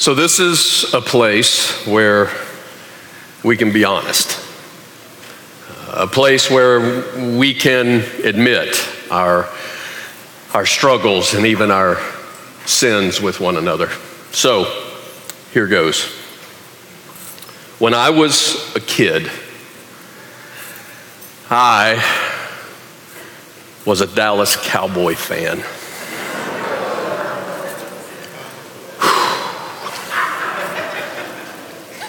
So, this is a place where we can be honest, a place where we can admit our, our struggles and even our sins with one another. So, here goes. When I was a kid, I was a Dallas Cowboy fan.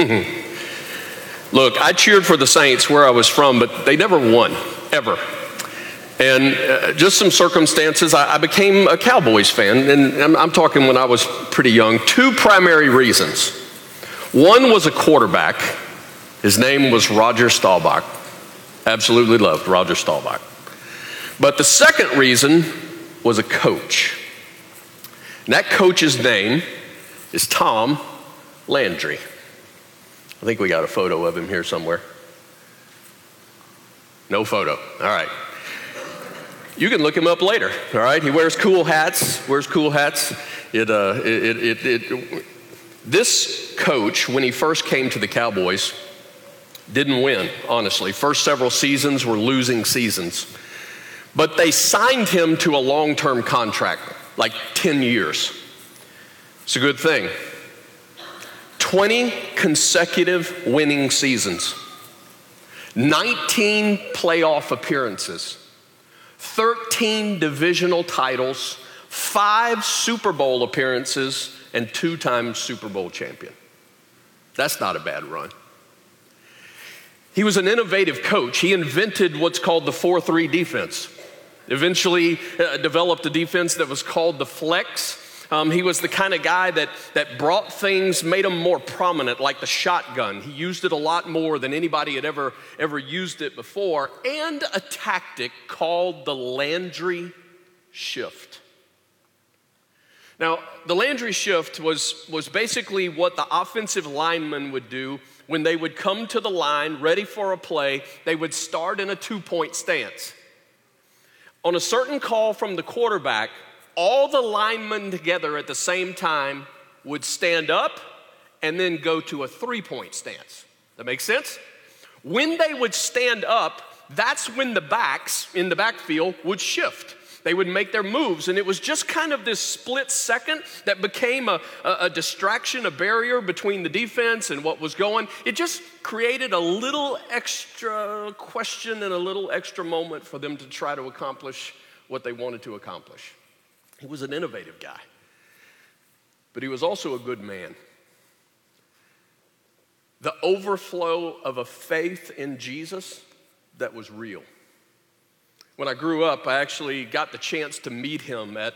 Look, I cheered for the Saints where I was from, but they never won, ever. And uh, just some circumstances, I, became a Cowboys fan, and I'm, I'm talking when I was pretty young. Two primary reasons. One was a quarterback, his name was Roger Staubach. Absolutely loved Roger Staubach. But the second reason was a coach. And that coach's name is Tom Landry. I think we got a photo of him here somewhere. No photo. All right. You can look him up later. All right. He wears cool hats. Wears cool hats. It, uh, it, it, it, it this coach, when he first came to the Cowboys, didn't win, honestly. First several seasons were losing seasons. But they signed him to a long term contract, like 10 years. It's a good thing. 20 consecutive winning seasons, 19 playoff appearances, 13 divisional titles, five Super Bowl appearances, and two time Super Bowl champion. That's not a bad run. He was an innovative coach. He invented what's called the 4 3 defense. Eventually, uh, developed a defense that was called the flex um, he was the kind of guy that, that brought things, made them more prominent, like the shotgun. He used it a lot more than anybody had ever, ever used it before, and a tactic called the Landry shift. Now, the Landry shift was, was basically what the offensive lineman would do when they would come to the line ready for a play. They would start in a two point stance. On a certain call from the quarterback, all the linemen together at the same time would stand up and then go to a three point stance. That makes sense? When they would stand up, that's when the backs in the backfield would shift. They would make their moves, and it was just kind of this split second that became a, a, a, distraction, a barrier between the defense and what was going. It just created a little extra question and a little extra moment for them to try to accomplish what they wanted to accomplish. He was an innovative guy, but he was also a good man. The overflow of a faith in Jesus that was real. When I grew up, I actually got the chance to meet him at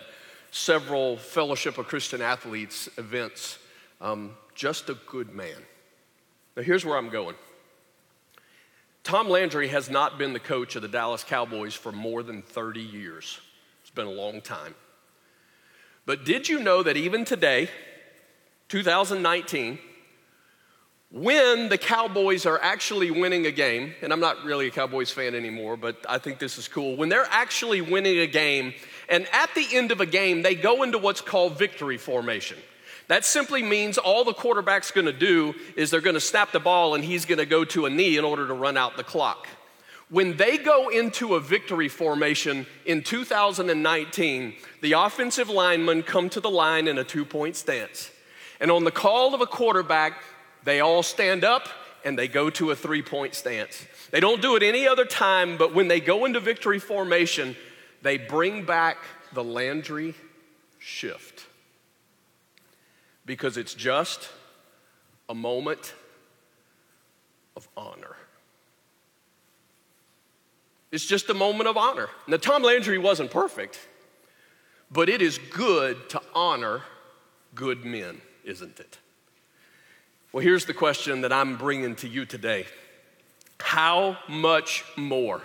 several Fellowship of Christian Athletes events. Um, just a good man. Now, here's where I'm going. Tom Landry has not been the coach of the Dallas Cowboys for more than 30 years. It's been a long time. But did you know that even today, 2019, when the Cowboys are actually winning a game, and I'm not really a Cowboys fan anymore, but I think this is cool. When they're actually winning a game, and at the end of a game, they go into what's called victory formation. That simply means all the quarterback's gonna do is they're gonna snap the ball and he's gonna go to a knee in order to run out the clock. When they go into a victory formation in 2019, the offensive linemen come to the line in a two point stance. And on the call of a quarterback, they all stand up and they go to a three point stance. They don't do it any other time, but when they go into victory formation, they bring back the Landry shift. Because it's just a moment of honor. It's just a moment of honor. Now, Tom Landry wasn't perfect, but it is good to honor good men, isn't it? Well, here's the question that I'm bringing to you today How much more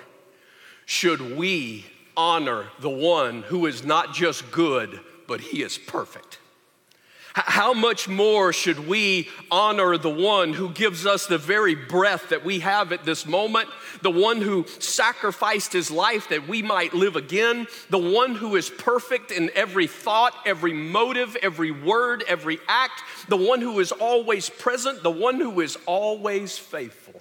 should we honor the one who is not just good, but he is perfect? How much more should we honor the one who gives us the very breath that we have at this moment, the one who sacrificed his life that we might live again, the one who is perfect in every thought, every motive, every word, every act, the one who is always present, the one who is always faithful?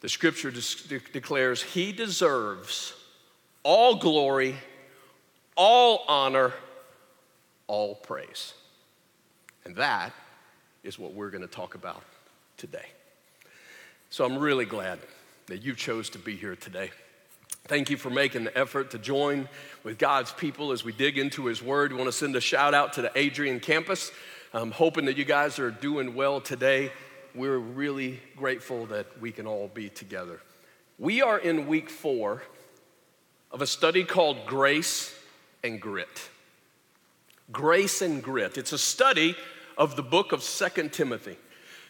The scripture de- declares he deserves all glory, all honor all praise. And that is what we're going to talk about today. So I'm really glad that you chose to be here today. Thank you for making the effort to join with God's people as we dig into His Word. We want to send a shout out to the Adrian campus. I'm hoping that you guys are doing well today. We're really grateful that we can all be together. We are in week four of a study called Grace and Grit. Grace and Grit. It's a study of the book of Second Timothy.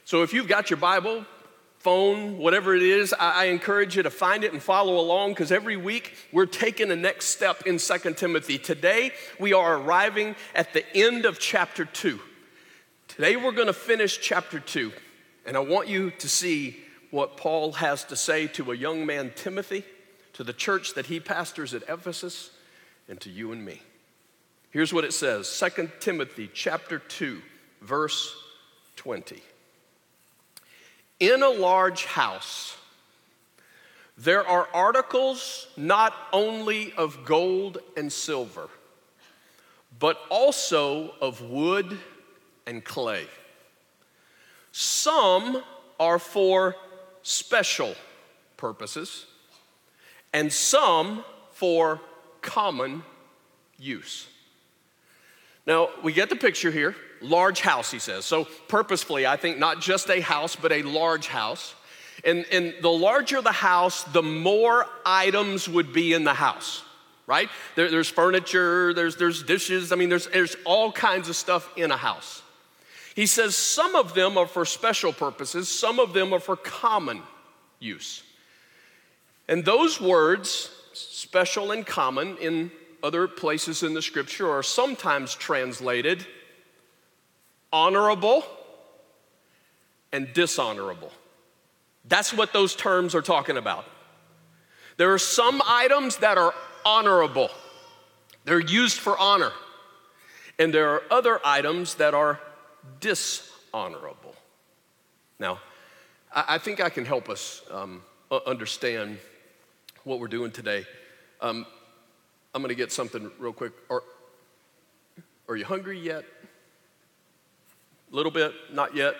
So if you've got your Bible, phone, whatever it is, I, encourage you to find it and follow along because every week we're taking the next step in Second Timothy. Today we are arriving at the end of chapter 2. Today we're going to finish chapter 2, and I want you to see what Paul has to say to a young man, Timothy, to the church that he pastors at Ephesus, and to you and me. Here's what it says 2 Timothy chapter 2 verse 20. In a large house there are articles not only of gold and silver but also of wood and clay. Some are for special purposes and some for common use. Now, we get the picture here. Large house, he says. So, purposefully, I think not just a house, but a large house. And, and the larger the house, the more items would be in the house, right? There, there's furniture, there's, there's dishes, I mean, there's, there's all kinds of stuff in a house. He says some of them are for special purposes, some of them are for common use. And those words, special and common, in other places in the scripture are sometimes translated honorable and dishonorable. That's what those terms are talking about. There are some items that are honorable, they're used for honor. And there are other items that are dishonorable. Now, I think I can help us um, understand what we're doing today. Um, I'm going to get something real quick. Are, are you hungry yet? A little bit, not yet.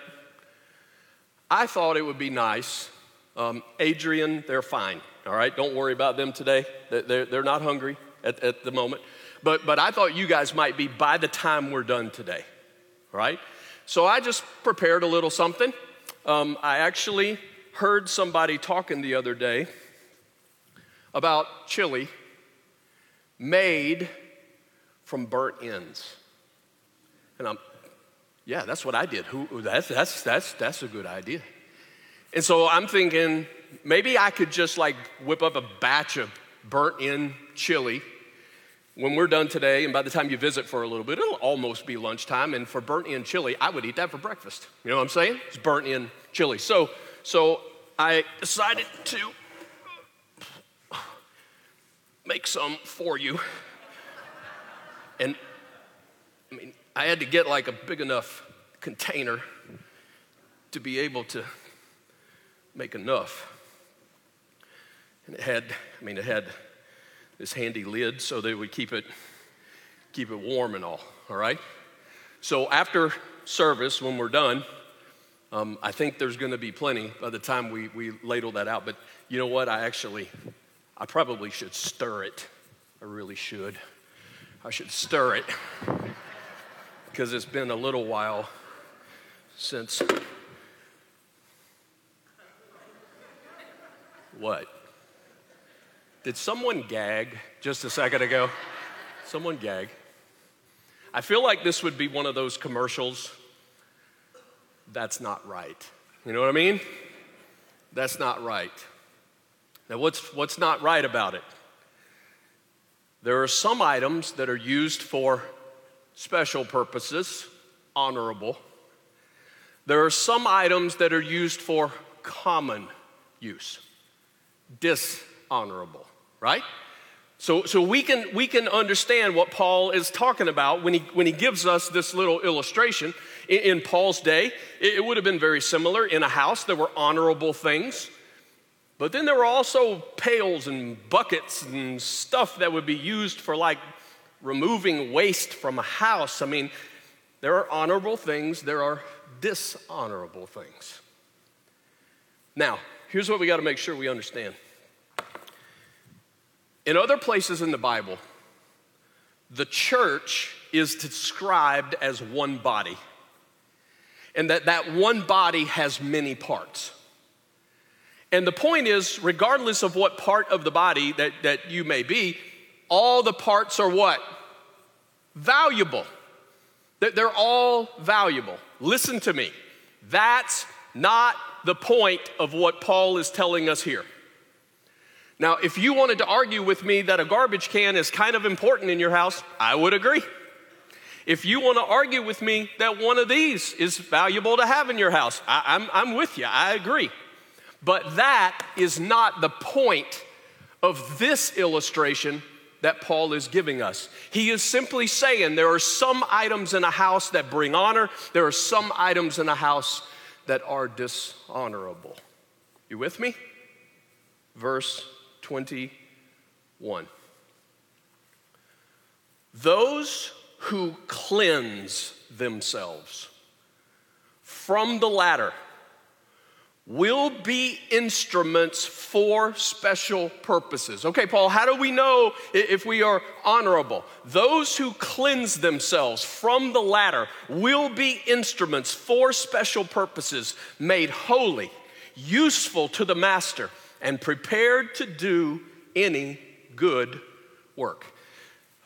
I thought it would be nice. Um, Adrian, they're fine, all right? Don't worry about them today. They're, they're not hungry at, at the moment. But, but I thought you guys might be by the time we're done today, right? So I just prepared a little something. Um, I actually heard somebody talking the other day about chili made from burnt ends. And I'm, yeah, that's what I did. Who, that's, that's, that's, that's a good idea. And so I'm thinking maybe I could just like whip up a batch of burnt end chili when we're done today, and by the time you visit for a little bit, it'll almost be lunchtime. And for burnt end chili, I would eat that for breakfast. You know what I'm saying? It's burnt end chili. So, so I decided to make some for you. And I mean, I had to get like a big enough container to be able to make enough. And it had, I mean, it had this handy lid so that we keep it keep it warm and all. All right. So after service, when we're done, um, I think there's going to be plenty by the time we we ladle that out. But you know what? I actually I probably should stir it. I really should. I should stir it because it's been a little while since. What? Did someone gag just a second ago? Someone gag. I feel like this would be one of those commercials. That's not right. You know what I mean? That's not right. Now, what's, what's not right about it? There are some items that are used for special purposes, honorable. There are some items that are used for common use, dishonorable, right? So, so we, can, we can understand what Paul is talking about when he, when he gives us this little illustration. In, in Paul's day, it, it would have been very similar. In a house, there were honorable things, but then there were also pails and buckets and stuff that would be used for like removing waste from a house. I mean, there are honorable things, there are dishonorable things. Now, here's what we got to make sure we understand. In other places in the Bible, the church is described as one body, and that that one body has many parts. And the point is, regardless of what part of the body that, that you may be, all the parts are what? Valuable. They're all valuable. Listen to me. That's not the point of what Paul is telling us here. Now, if you wanted to argue with me that a garbage can is kind of important in your house, I would agree. If you want to argue with me that one of these is valuable to have in your house, I, am I'm, I'm with you, I agree. But that is not the point of this illustration that Paul is giving us. He is simply saying there are some items in a house that bring honor, there are some items in a house that are dishonorable. You with me? Verse 21. Those who cleanse themselves from the latter will be instruments for special purposes. Okay, Paul, how do we know if we are honorable? Those who cleanse themselves from the latter will be instruments for special purposes, made holy, useful to the master and prepared to do any good work.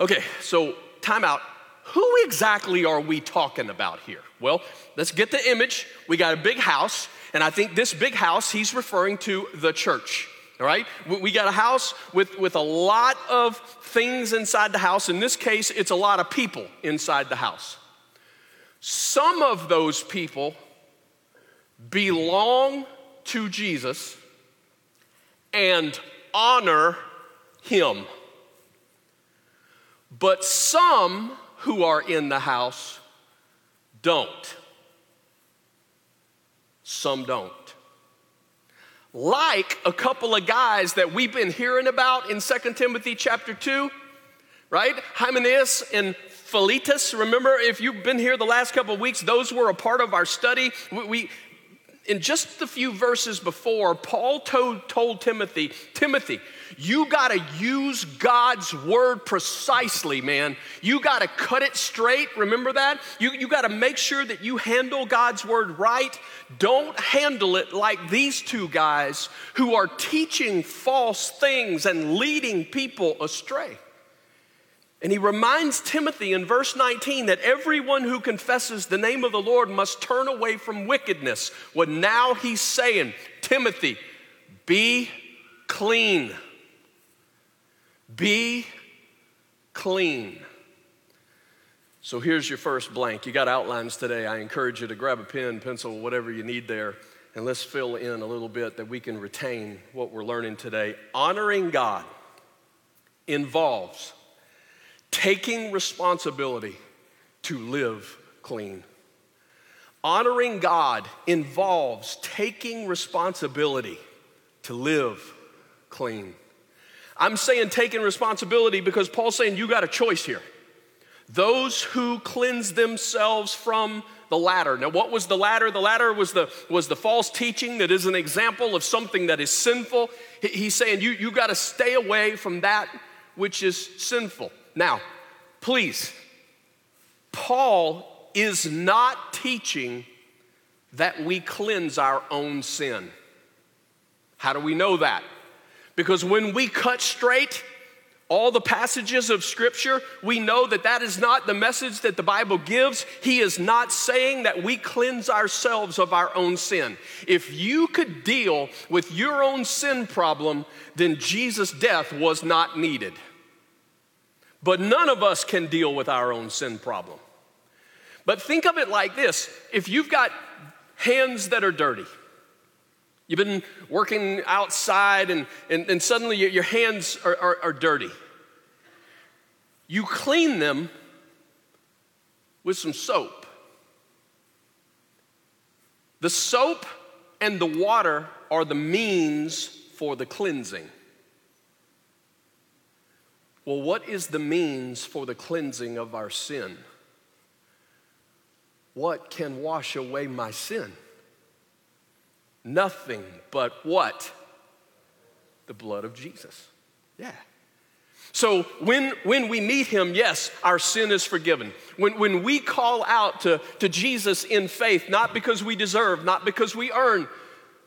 Okay, so time out. Who exactly are we talking about here? Well, let's get the image. We got a big house, and I think this big house, he's referring to the church. All right? We got a house with, with a lot of things inside the house. In this case, it's a lot of people inside the house. Some of those people belong to Jesus, and honor him. But some who are in the house don't. Some don't. Like a couple of guys that we've been hearing about in 2 Timothy chapter 2, right? Hymenaeus and Philetus. Remember, if you've been here the last couple of weeks, those were a part of our study. We, we in just a few verses before, Paul told, told Timothy, Timothy, you got to use God's word precisely, man. You got to cut it straight. Remember that? You, you got to make sure that you handle God's word right. Don't handle it like these two guys who are teaching false things and leading people astray. And he reminds Timothy in verse 19 that everyone who confesses the name of the Lord must turn away from wickedness. What now he's saying, Timothy, be clean. Be clean. So here's your first blank. You got outlines today. I encourage you to grab a pen, pencil, whatever you need there, and let's fill in a little bit that we can retain what we're learning today. Honoring God involves taking responsibility to live clean. Honoring God involves taking responsibility to live clean. I'm saying taking responsibility because Paul's saying you got a choice here. Those who cleanse themselves from the latter. Now, what was the latter? The latter was the, was the false teaching that is an example of something that is sinful. He's saying you, you got to stay away from that which is sinful. Now, please, Paul is not teaching that we cleanse our own sin. How do we know that? Because when we cut straight all the passages of Scripture, we know that that is not the message that the Bible gives. He is not saying that we cleanse ourselves of our own sin. If you could deal with your own sin problem, then Jesus' death was not needed. But none of us can deal with our own sin problem. But think of it like this if you've got hands that are dirty, you've been working outside and, and, and suddenly your, hands are, are, are dirty, you clean them with some soap. The soap and the water are the means for the cleansing. Well, what is the means for the cleansing of our sin? What can wash away my sin? Nothing but what? The blood of Jesus. Yeah. So when, when we meet him, yes, our sin is forgiven. When, when we call out to, to Jesus in faith, not because we deserve, not because we earn,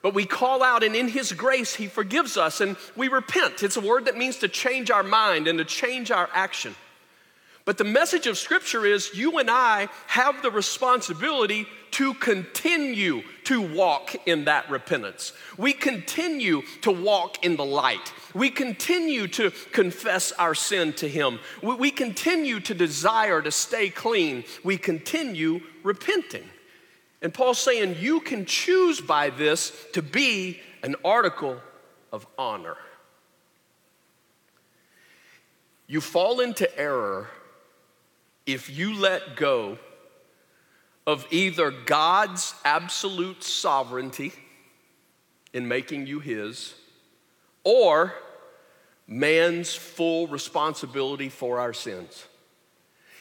but we call out, and in His grace, He forgives us, and we repent. It's a word that means to change our mind and to change our action. But the message of Scripture is you and I have the responsibility to continue to walk in that repentance. We continue to walk in the light. We continue to confess our sin to Him. We, continue to desire to stay clean. We continue repenting. And Paul's saying you can choose by this to be an article of honor. You fall into error if you let go of either God's absolute sovereignty in making you His or man's full responsibility for our sins.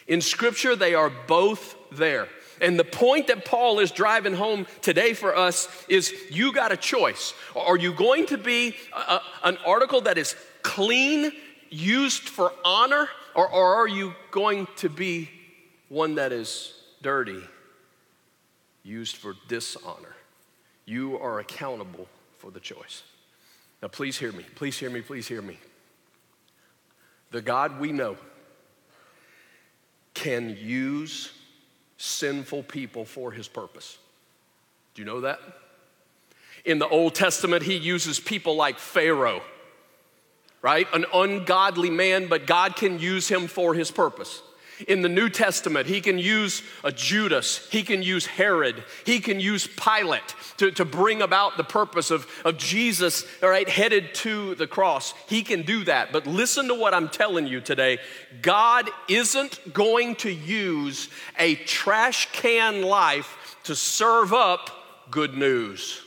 In Scripture, they are both there. And the point that Paul is driving home today for us is you got a choice. Are you going to be a, an article that is clean, used for honor, or, or are you going to be one that is dirty, used for dishonor? You are accountable for the choice. Now, please hear me. Please hear me. Please hear me. The God we know can use sinful people for his purpose. Do you know that? In the Old Testament, he uses people like Pharaoh right? An ungodly man, but God can use him for his purpose. In the New Testament, he can use a Judas, he can use Herod, he can use Pilate to, to bring about the purpose of, of Jesus, all right, headed to the cross. He can do that. But listen to what I'm telling you today God isn't going to use a trash can life to serve up good news.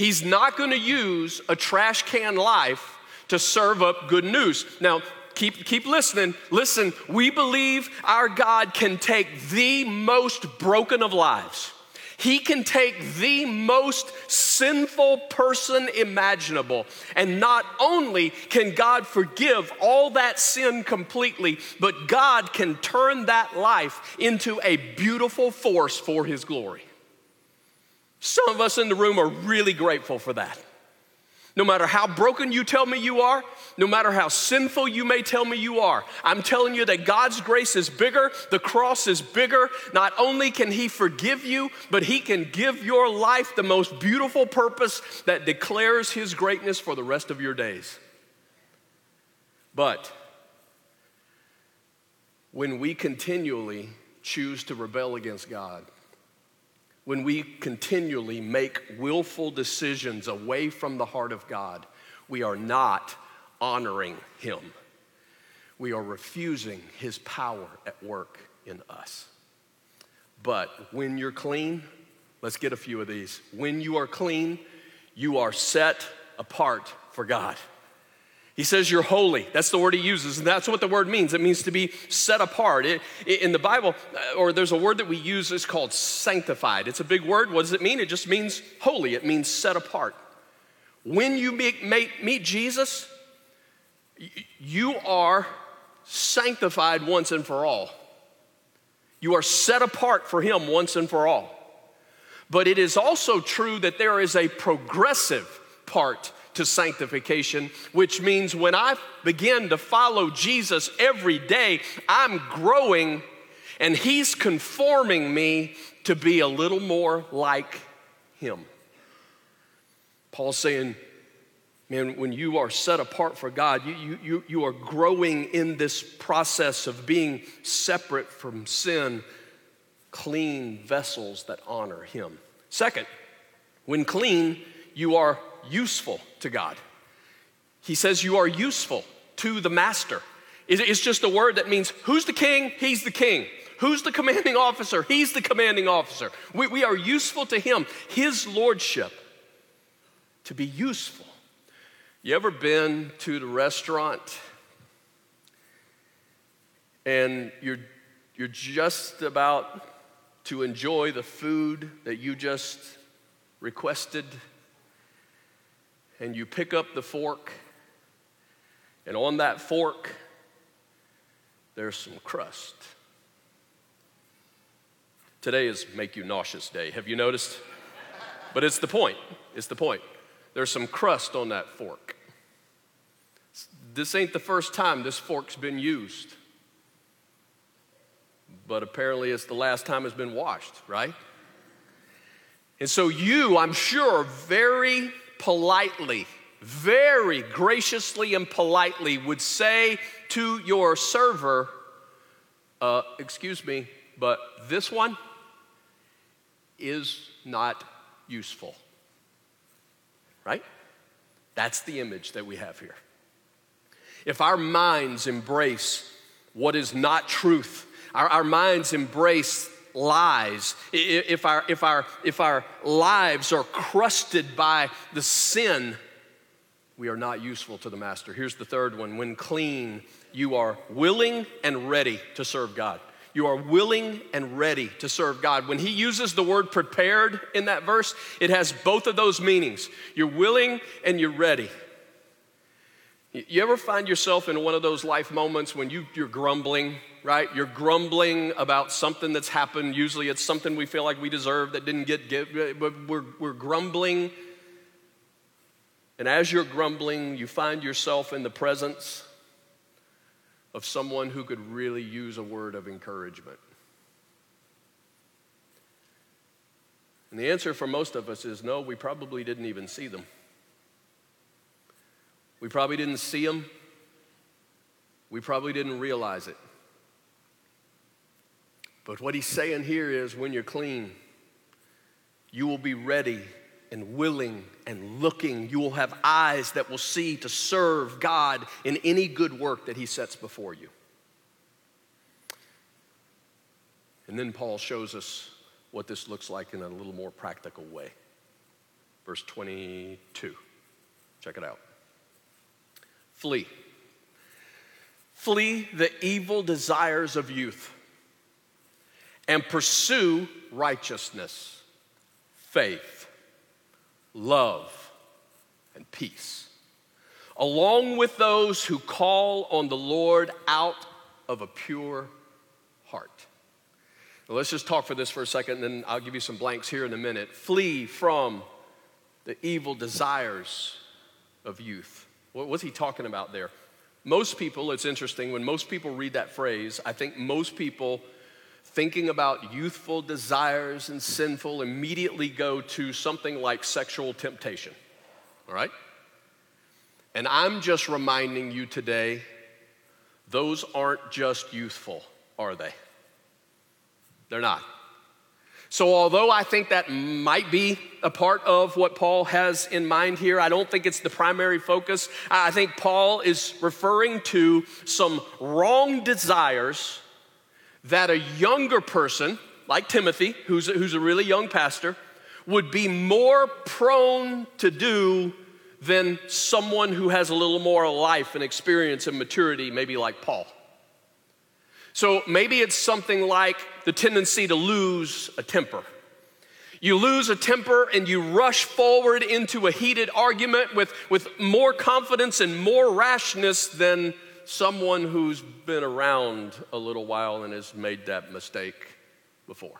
He's not going to use a trash can life to serve up good news. Now, keep, keep listening. Listen, we believe our God can take the most broken of lives. He can take the most sinful person imaginable. And not only can God forgive all that sin completely, but God can turn that life into a beautiful force for His glory. Some of us in the room are really grateful for that. No matter how broken you tell me you are, no matter how sinful you may tell me you are, I'm telling you that God's grace is bigger, the cross is bigger. Not only can He forgive you, but He can give your life the most beautiful purpose that declares His greatness for the rest of your days. But when we continually choose to rebel against God, when we continually make willful decisions away from the heart of God, we are not honoring Him. We are refusing His power at work in us. But when you're clean, let's get a few of these. When you are clean, you are set apart for God. He says you're holy. That's the word he uses, and that's what the word means. It means to be set apart. It, in the Bible, uh, or there's a word that we use is called sanctified. It's a big word. What does it mean? It just means holy, it means set apart. When you meet Jesus, you are sanctified once and for all. You are set apart for him once and for all. But it is also true that there is a progressive part to sanctification, which means when I begin to follow Jesus every day, I'm growing and He's conforming me to be a little more like Him. Paul's saying, man, when you are set apart for God, you, you, you, are growing in this process of being separate from sin, clean vessels that honor Him. Second, when clean, you are useful to God. He says you are useful to the master. It's just a word that means who's the king? He's the king. Who's the commanding officer? He's the commanding officer. We, we are useful to him, his lordship, to be useful. You ever been to the restaurant and you're, you're just about to enjoy the food that you just requested? And you pick up the fork, and on that fork, there's some crust. Today is Make You Nauseous Day. Have you noticed? But it's the point. It's the point. There's some crust on that fork. This ain't the first time this fork's been used. But apparently it's the last time it's been washed, right? And so you, I'm sure, very politely, very graciously and politely would say to your server, uh, Excuse me, but this one is not useful. Right? That's the image that we have here. If our minds embrace what is not truth, our, our minds embrace lies, if our, if, our, if our lives are crusted by the sin, we are not useful to the master. Here's the third one when clean, you are willing and ready to serve God. You are willing and ready to serve God. When he uses the word prepared in that verse, it has both of those meanings. You're willing and you're ready. You ever find yourself in one of those life moments when you, you're grumbling, right? You're grumbling about something that's happened. Usually it's something we feel like we deserve that didn't get given, but we're, we're grumbling. And as you're grumbling, you find yourself in the presence of someone who could really use a word of encouragement? And the answer for most of us is no, we probably didn't even see them. We probably didn't see them. We probably didn't realize it. But what he's saying here is when you're clean, you will be ready and willing and looking. You will have eyes that will see to serve God in any good work that He sets before you. And then Paul shows us what this looks like in a little more practical way. Verse 22. Check it out. Flee. Flee the evil desires of youth and pursue righteousness, faith love, and peace, along with those who call on the Lord out of a pure heart. Now let's just talk for this for a second, and then I'll give you some blanks here in a minute. Flee from the evil desires of youth. What's he talking about there? Most people, it's interesting, when most people read that phrase, I think most people thinking about youthful desires and sinful immediately go to something like sexual temptation. All right? And I'm just reminding you today those aren't just youthful, are they? They're not. So, although I think that might be a part of what Paul has in mind here, I don't think it's the primary focus. I think Paul is referring to some wrong desires that a younger person, like Timothy, who's a, who's a really young pastor, would be more prone to do than someone who has a little more life and experience and maturity, maybe like Paul. So maybe it's something like the tendency to lose a temper. You lose a temper and you rush forward into a heated argument with, with more confidence and more rashness than someone who's been around a little while and has made that mistake before.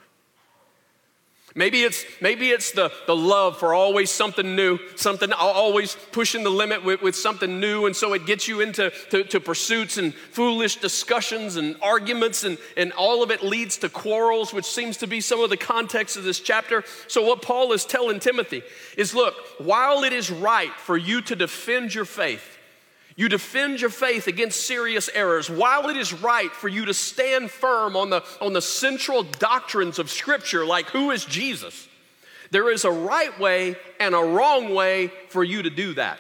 Maybe it's, maybe it's the, the love for always something new, something always pushing the limit with, with something new. And so it gets you into to, to pursuits and foolish discussions and arguments, and, and all of it leads to quarrels, which seems to be some of the context of this chapter. So, what Paul is telling Timothy is look, while it is right for you to defend your faith, you defend your faith against serious errors while it is right for you to stand firm on the, on the central doctrines of Scripture, like who is Jesus. There is a right way and a wrong way for you to do that.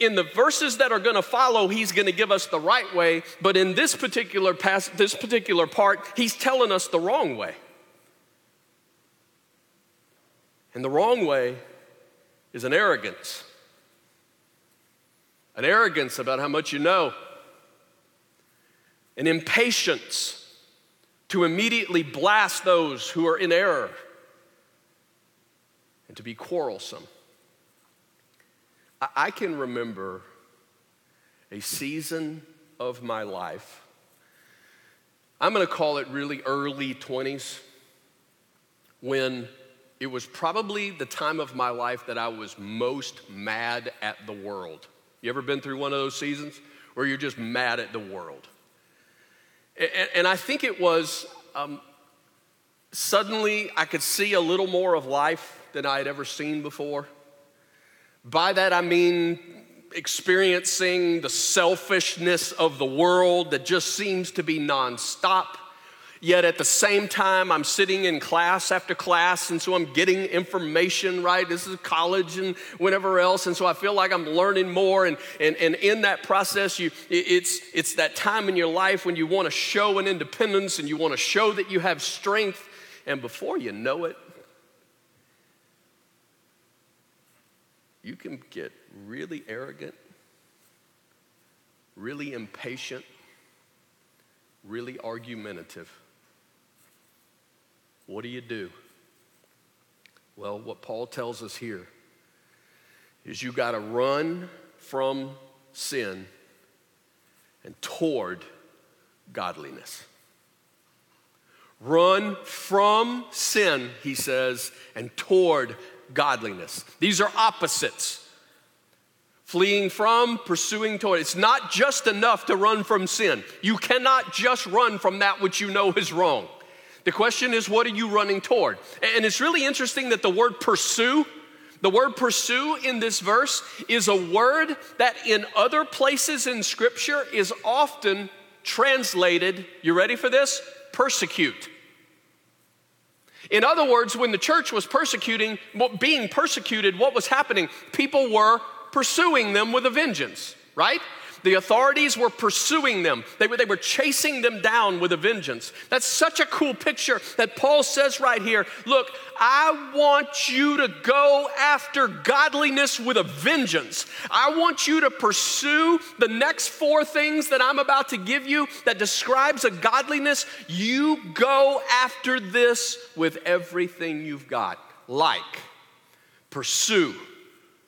In the verses that are going to follow, he's going to give us the right way, but in this particular pass, this particular part, he's telling us the wrong way. And the wrong way is an arrogance an arrogance about how much you know, an impatience to immediately blast those who are in error, and to be quarrelsome. I can remember a season of my life. I'm going to call it really early 20s when it was probably the time of my life that I was most mad at the world. You ever been through one of those seasons where you're just mad at the world? And, and I think it was um, suddenly I could see a little more of life than I had ever seen before. By that I mean experiencing the selfishness of the world that just seems to be nonstop. Yet at the same time, I'm sitting in class after class, and so I'm getting information, right? This is college and whatever else, and so I feel like I'm learning more. And, and, and in that process, you, it's, it's that time in your life when you want to show an independence and you want to show that you have strength. And before you know it, you can get really arrogant, really impatient, really argumentative. What do you do? Well, what Paul tells us here is you got to run from sin and toward godliness. Run from sin, he says, and toward godliness. These are opposites. Fleeing from, pursuing toward. It's not just enough to run from sin. You cannot just run from that which you know is wrong. The question is, what are you running toward? And it's really interesting that the word pursue, the word pursue in this verse is a word that in other places in Scripture is often translated, you ready for this? Persecute. In other words, when the church was persecuting, being persecuted, what was happening? People were pursuing them with a vengeance, right? The authorities were pursuing them, they were, they were chasing them down with a vengeance. That's such a cool picture that Paul says right here Look, I want you to go after godliness with a vengeance. I want you to pursue the next four things that I'm about to give you that describes a godliness. You go after this with everything you've got. Like, pursue,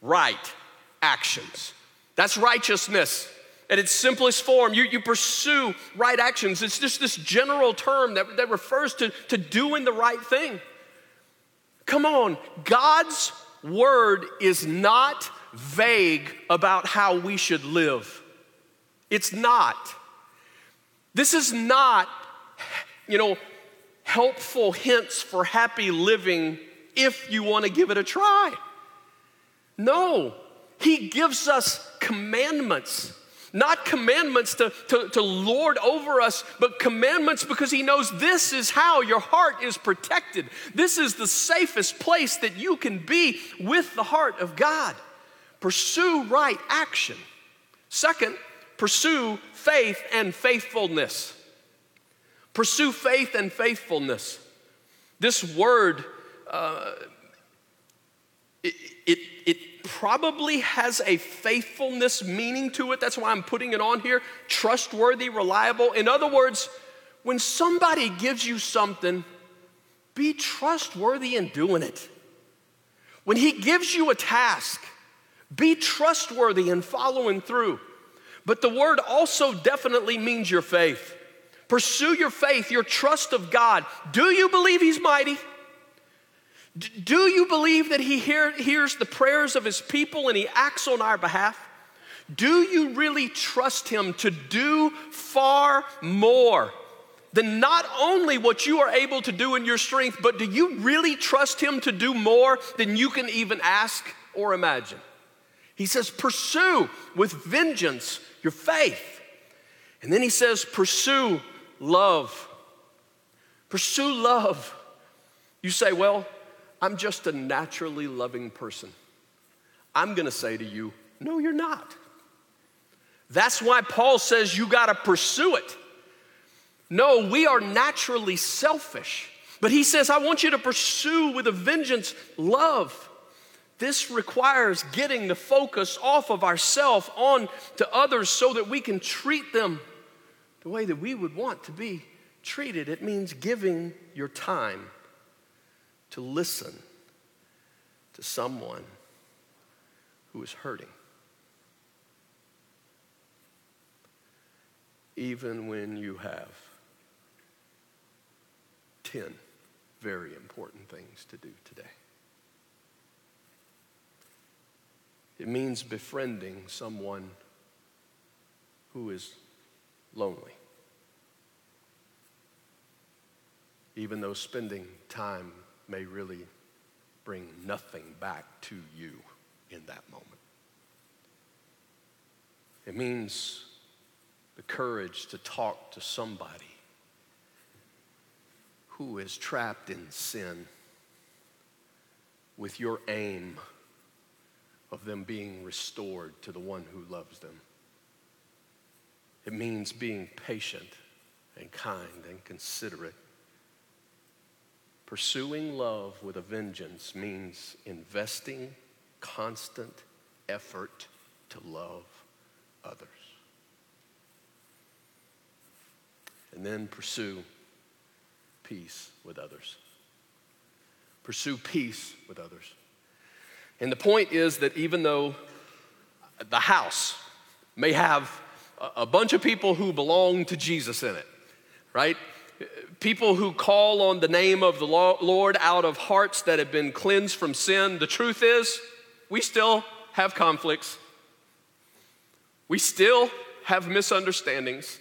right actions. That's righteousness at its simplest form, you, you pursue right actions. It's just this general term that, that refers to, to doing the right thing. Come on, God's word is not vague about how we should live. It's not. This is not, you know, helpful hints for happy living if you want to give it a try. No, He gives us commandments not commandments to, to, to lord over us, but commandments because He knows this is how your heart is protected. This is the safest place that you can be with the heart of God. Pursue right action. Second, pursue faith and faithfulness. Pursue faith and faithfulness. This word, uh, it, it, it probably has a faithfulness meaning to it. That's why I'm putting it on here. Trustworthy, reliable. In other words, when somebody gives you something, be trustworthy in doing it. When he gives you a task, be trustworthy in following through. But the word also definitely means your faith. Pursue your faith, your trust of God. Do you believe he's mighty? Do you believe that He hear, hears the prayers of His people and He acts on our behalf? Do you really trust Him to do far more than not only what you are able to do in your strength, but do you really trust Him to do more than you can even ask or imagine? He says, Pursue with vengeance your faith. And then He says, Pursue love. Pursue love. You say, Well, I'm just a naturally loving person. I'm gonna say to you, No, you're not. That's why Paul says you gotta pursue it. No, we are naturally selfish. But he says, I want you to pursue with a vengeance love. This requires getting the focus off of ourselves on to others so that we can treat them the way that we would want to be treated. It means giving your time to listen to someone who is hurting. Even when you have 10 very important things to do today. It means befriending someone who is lonely. Even though spending time may really bring nothing back to you in that moment. It means the courage to talk to somebody who is trapped in sin with your aim of them being restored to the one who loves them. It means being patient and kind and considerate. Pursuing love with a vengeance means investing constant effort to love others. And then pursue peace with others. Pursue peace with others. And the point is that even though the house may have a bunch of people who belong to Jesus in it, right? People who call on the name of the Lord out of hearts that have been cleansed from sin. The truth is, we still have conflicts. We still have misunderstandings.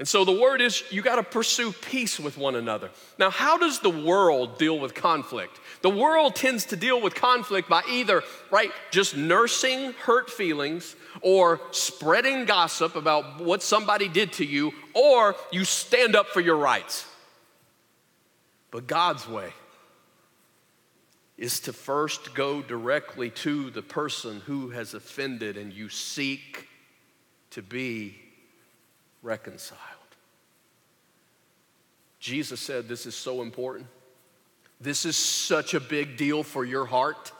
And so the word is you got to pursue peace with one another. Now, how does the world deal with conflict? The world tends to deal with conflict by either, right, just nursing hurt feelings or spreading gossip about what somebody did to you, or you stand up for your rights. But God's way is to first go directly to the person who has offended and you seek to be reconciled. Jesus said this is so important. This is such a big deal for your heart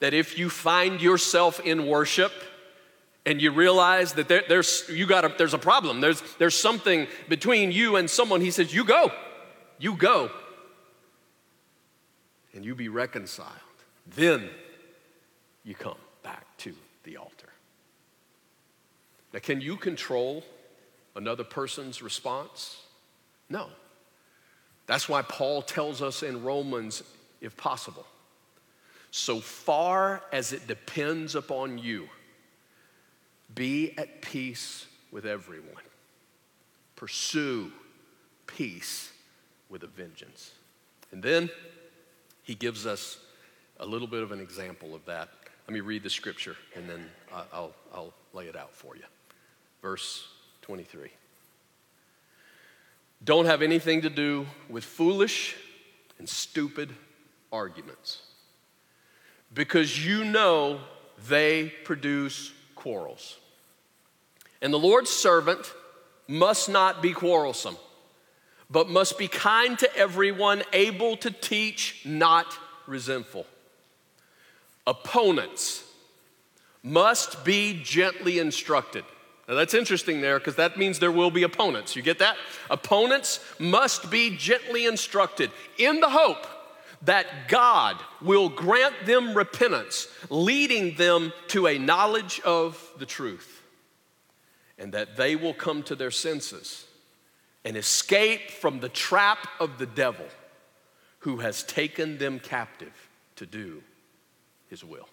that if you find yourself in worship and you realize that there, there's, you got a, there's a problem, there's, there's something between you and someone, he says, You go, you go, and you be reconciled. Then you come back to the altar. Now, can you control another person's response? No. That's why Paul tells us in Romans, if possible, so far as it depends upon you, be at peace with everyone. Pursue peace with a vengeance. And then he gives us a little bit of an example of that. Let me read the scripture and then I'll, I'll lay it out for you. Verse 23. Don't have anything to do with foolish and stupid arguments because you know they produce quarrels. And the Lord's servant must not be quarrelsome, but must be kind to everyone, able to teach, not resentful. Opponents must be gently instructed now that's interesting there because that means there will be opponents. You get that? Opponents must be gently instructed in the hope that God will grant them repentance, leading them to a knowledge of the truth, and that they will come to their senses and escape from the trap of the devil, who has taken them captive to do his will.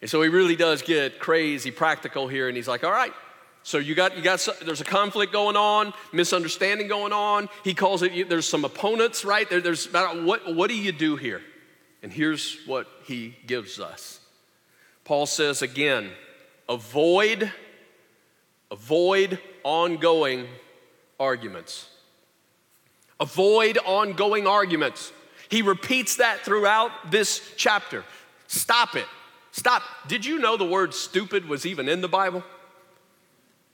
And so he really does get crazy practical here, and he's like, all right, so you got, you got, there's a conflict going on, misunderstanding going on. He calls it, there's some opponents, right? There, there's, what, what do you do here? And here's what he gives us. Paul says again, avoid, avoid ongoing arguments. Avoid ongoing arguments. He repeats that throughout this chapter. Stop it. Stop. Did you know the word stupid was even in the Bible?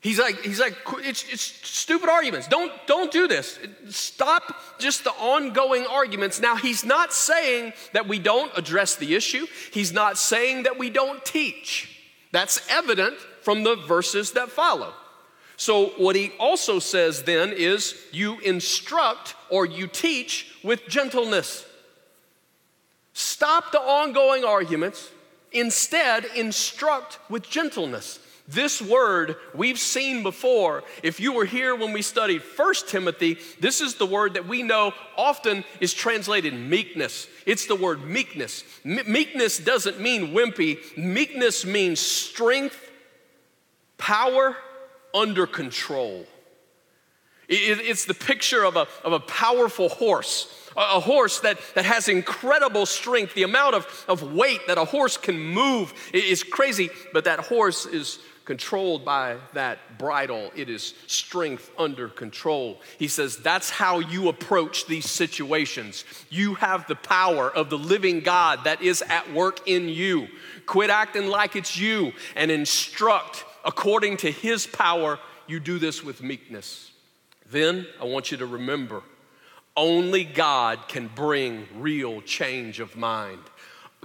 He's like, he's like, it's, it's stupid arguments. Don't, don't do this. Stop just the ongoing arguments. Now, he's not saying that we don't address the issue. He's not saying that we don't teach. That's evident from the verses that follow. So, what he also says then is you instruct or you teach with gentleness. Stop the ongoing arguments. Instead, instruct with gentleness. This word we've seen before. If you were here when we studied First Timothy, this is the word that we know often is translated meekness. It's the word meekness. Me- meekness doesn't mean wimpy, meekness means strength, power, under control. It, it's the picture of a, of a powerful horse a horse that, that has incredible strength. The amount of, of weight that a horse can move is crazy, but that horse is controlled by that bridle. It is strength under control. He says that's how you approach these situations. You have the power of the living God that is at work in you. Quit acting like it's you and instruct according to his power. You do this with meekness. Then I want you to remember only God can bring real change of mind.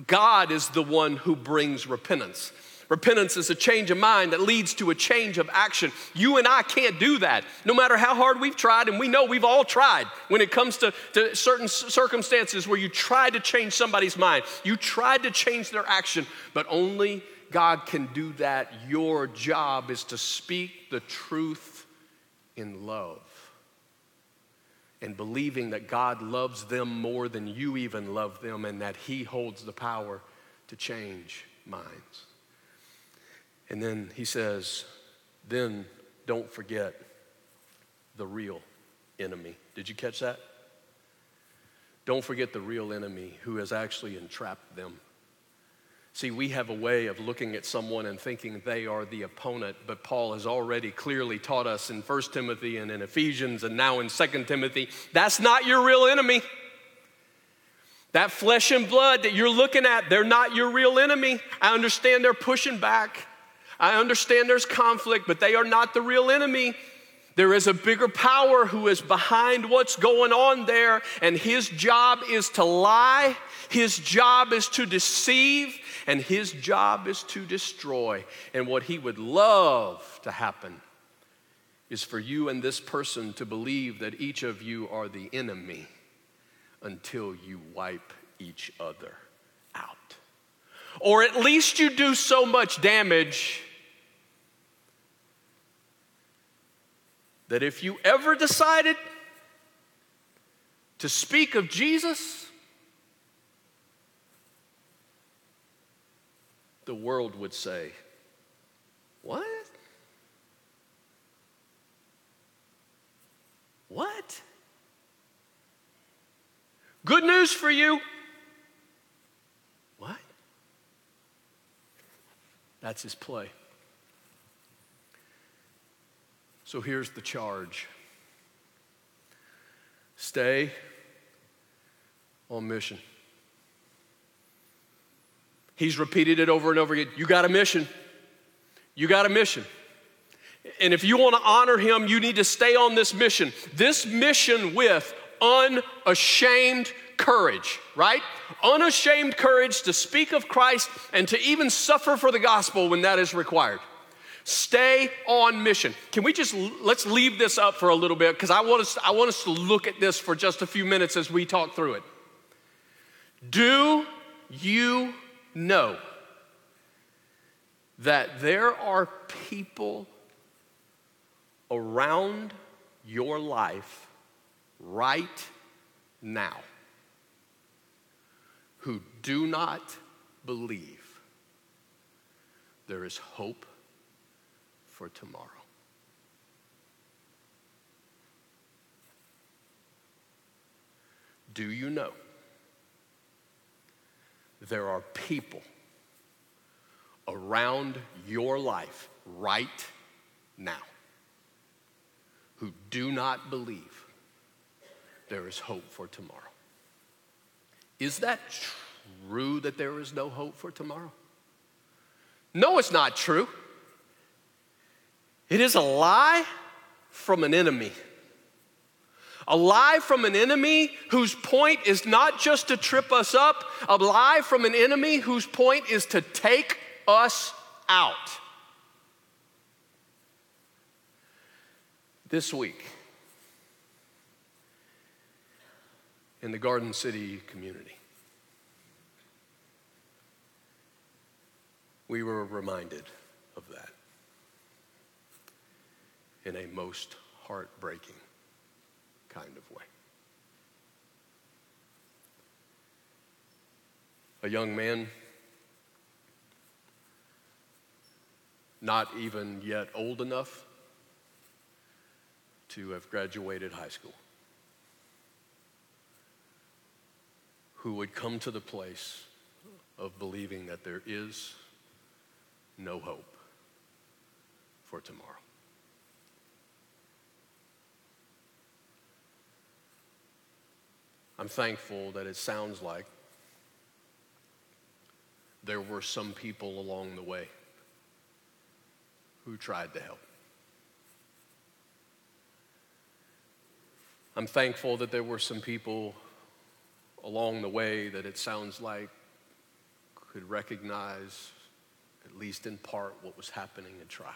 God is the one who brings repentance. Repentance is a change of mind that leads to a change of action. You and I can't do that. No matter how hard we've tried, and we know we've all tried when it comes to, to certain circumstances where you try to change somebody's mind, you tried to change their action, but only God can do that. Your job is to speak the truth in love and believing that God loves them more than you even love them and that He holds the power to change minds. And then he says, then don't forget the real enemy. Did you catch that? Don't forget the real enemy who has actually entrapped them. See, we have a way of looking at someone and thinking they are the opponent, but Paul has already clearly taught us in 1 Timothy and in Ephesians and now in 2 Timothy that's not your real enemy. That flesh and blood that you're looking at, they're not your real enemy. I understand they're pushing back. I understand there's conflict, but they are not the real enemy. There is a bigger power who is behind what's going on there, and his job is to lie, his job is to deceive, and his job is to destroy. And what he would love to happen is for you and this person to believe that each of you are the enemy until you wipe each other out. Or at least you do so much damage that if you ever decided to speak of Jesus, the world would say, What? What? Good news for you. What? That's his play. So here's the charge stay on mission. He's repeated it over and over again. You got a mission. You got a mission. And if you want to honor him, you need to stay on this mission. This mission with unashamed courage, right? Unashamed courage to speak of Christ and to even suffer for the gospel when that is required. Stay on mission. Can we just let's leave this up for a little bit because I want us I want us to look at this for just a few minutes as we talk through it. Do you know that there are people around your life right now who do not believe, there is hope for tomorrow. Do you know there are people around your life right now who do not believe there is hope for tomorrow? Is that true that there is no hope for tomorrow? No, it's not true. It is a lie from an enemy. A lie from an enemy whose point is not just to trip us up, a lie from an enemy whose point is to take us out. This week, in the Garden City community, we were reminded of that in a most heartbreaking kind of way. A young man, not even yet old enough to have graduated high school, who would come to the place of believing that there is no hope for tomorrow. I'm thankful that it sounds like there were some people along the way who tried to help. I'm thankful that there were some people along the way that it sounds like could recognize, at least in part, what was happening and try.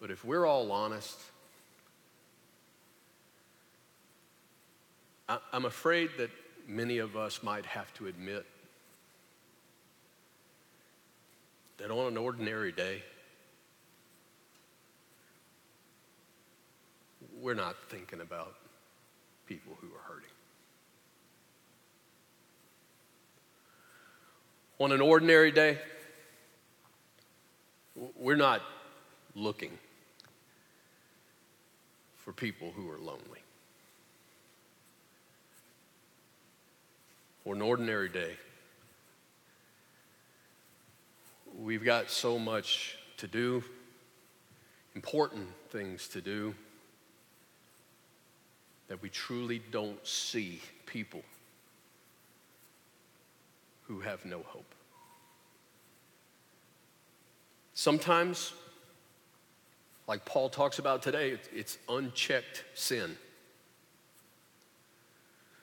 But if we're all honest, I'm afraid that many of us might have to admit that on an ordinary day, we're not thinking about people who are hurting. On an ordinary day, we're not looking for people who are lonely. For an ordinary day, we've got so much to do, important things to do, that we truly don't see people who have no hope. Sometimes like Paul talks about today, it's unchecked sin.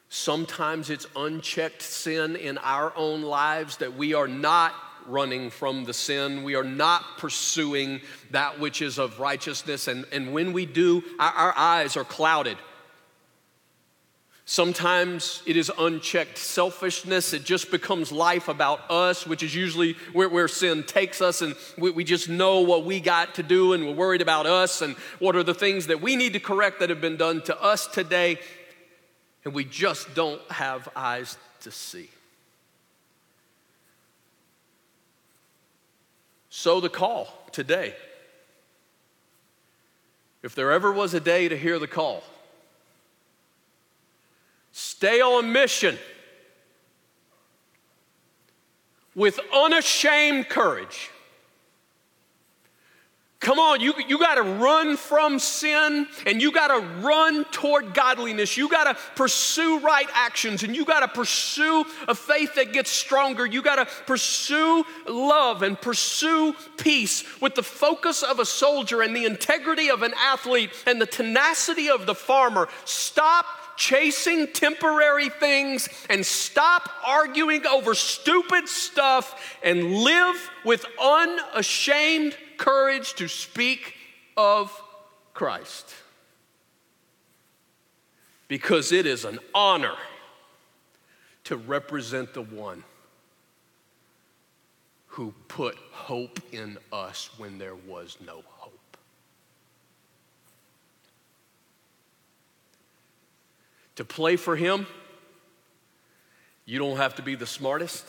Sometimes it's unchecked sin in our own lives that we are not running from the sin. We are not pursuing that which is of righteousness. And, and when we do, our, our eyes are clouded. Sometimes it is unchecked selfishness. It just becomes life about us, which is usually where, where sin takes us, and we, we, just know what we got to do, and we're worried about us and what are the things that we need to correct that have been done to us today, and we just don't have eyes to see. So, the call today, if there ever was a day to hear the call, Stay on mission with unashamed courage. Come on, you, you got to run from sin and you got to run toward godliness. You got to pursue right actions and you got to pursue a faith that gets stronger. You got to pursue love and pursue peace with the focus of a soldier and the integrity of an athlete and the tenacity of the farmer. Stop chasing temporary things and stop arguing over stupid stuff and live with unashamed courage to speak of Christ. Because it is an honor to represent the one who put hope in us when there was no hope. To play for Him, you don't have to be the smartest,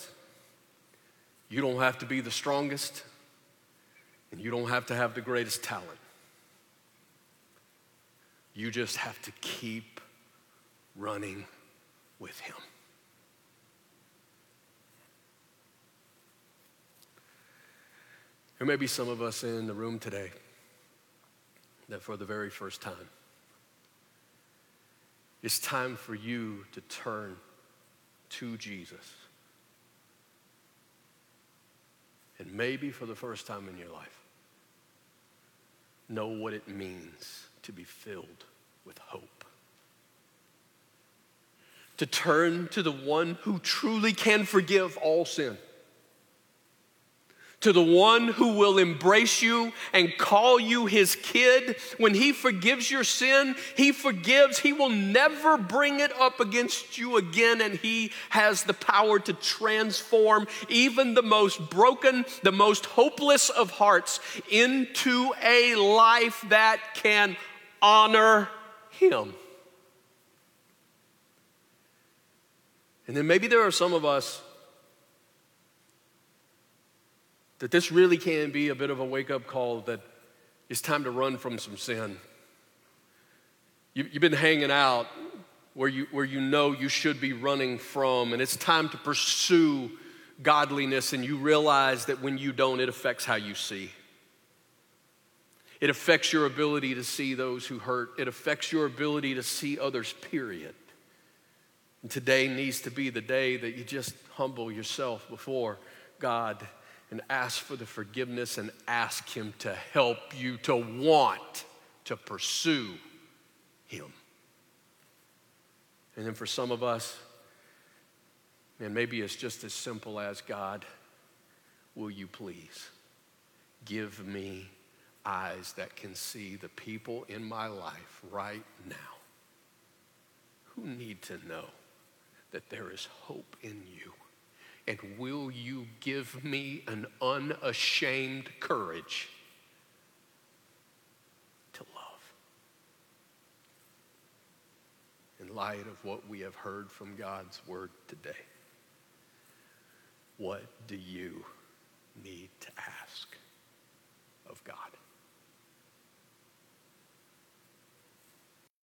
you don't have to be the strongest, and you don't have to have the greatest talent. You just have to keep running with Him. There may be some of us in the room today that for the very first time, it's time for you to turn to Jesus. And maybe for the first time in your life, know what it means to be filled with hope. To turn to the one who truly can forgive all sin to the one who will embrace you and call you his kid. When he forgives your sin, he forgives. He will never bring it up against you again, and he has the power to transform even the most broken, the most hopeless of hearts into a life that can honor him. And then maybe there are some of us that this really can be a bit of a wake up call that it's time to run from some sin. You, have been hanging out where you, where you know you should be running from, and it's time to pursue godliness, and you realize that when you don't, it affects how you see. It affects your ability to see those who hurt. It affects your ability to see others, period. And today needs to be the day that you just humble yourself before God and ask for the forgiveness and ask Him to help you to want to pursue Him. And then for some of us, man, maybe it's just as simple as God, will you please give me eyes that can see the people in my life right now who need to know that there is hope in you? And will you give me an unashamed courage to love? In light of what we have heard from God's word today, what do you need to ask of God?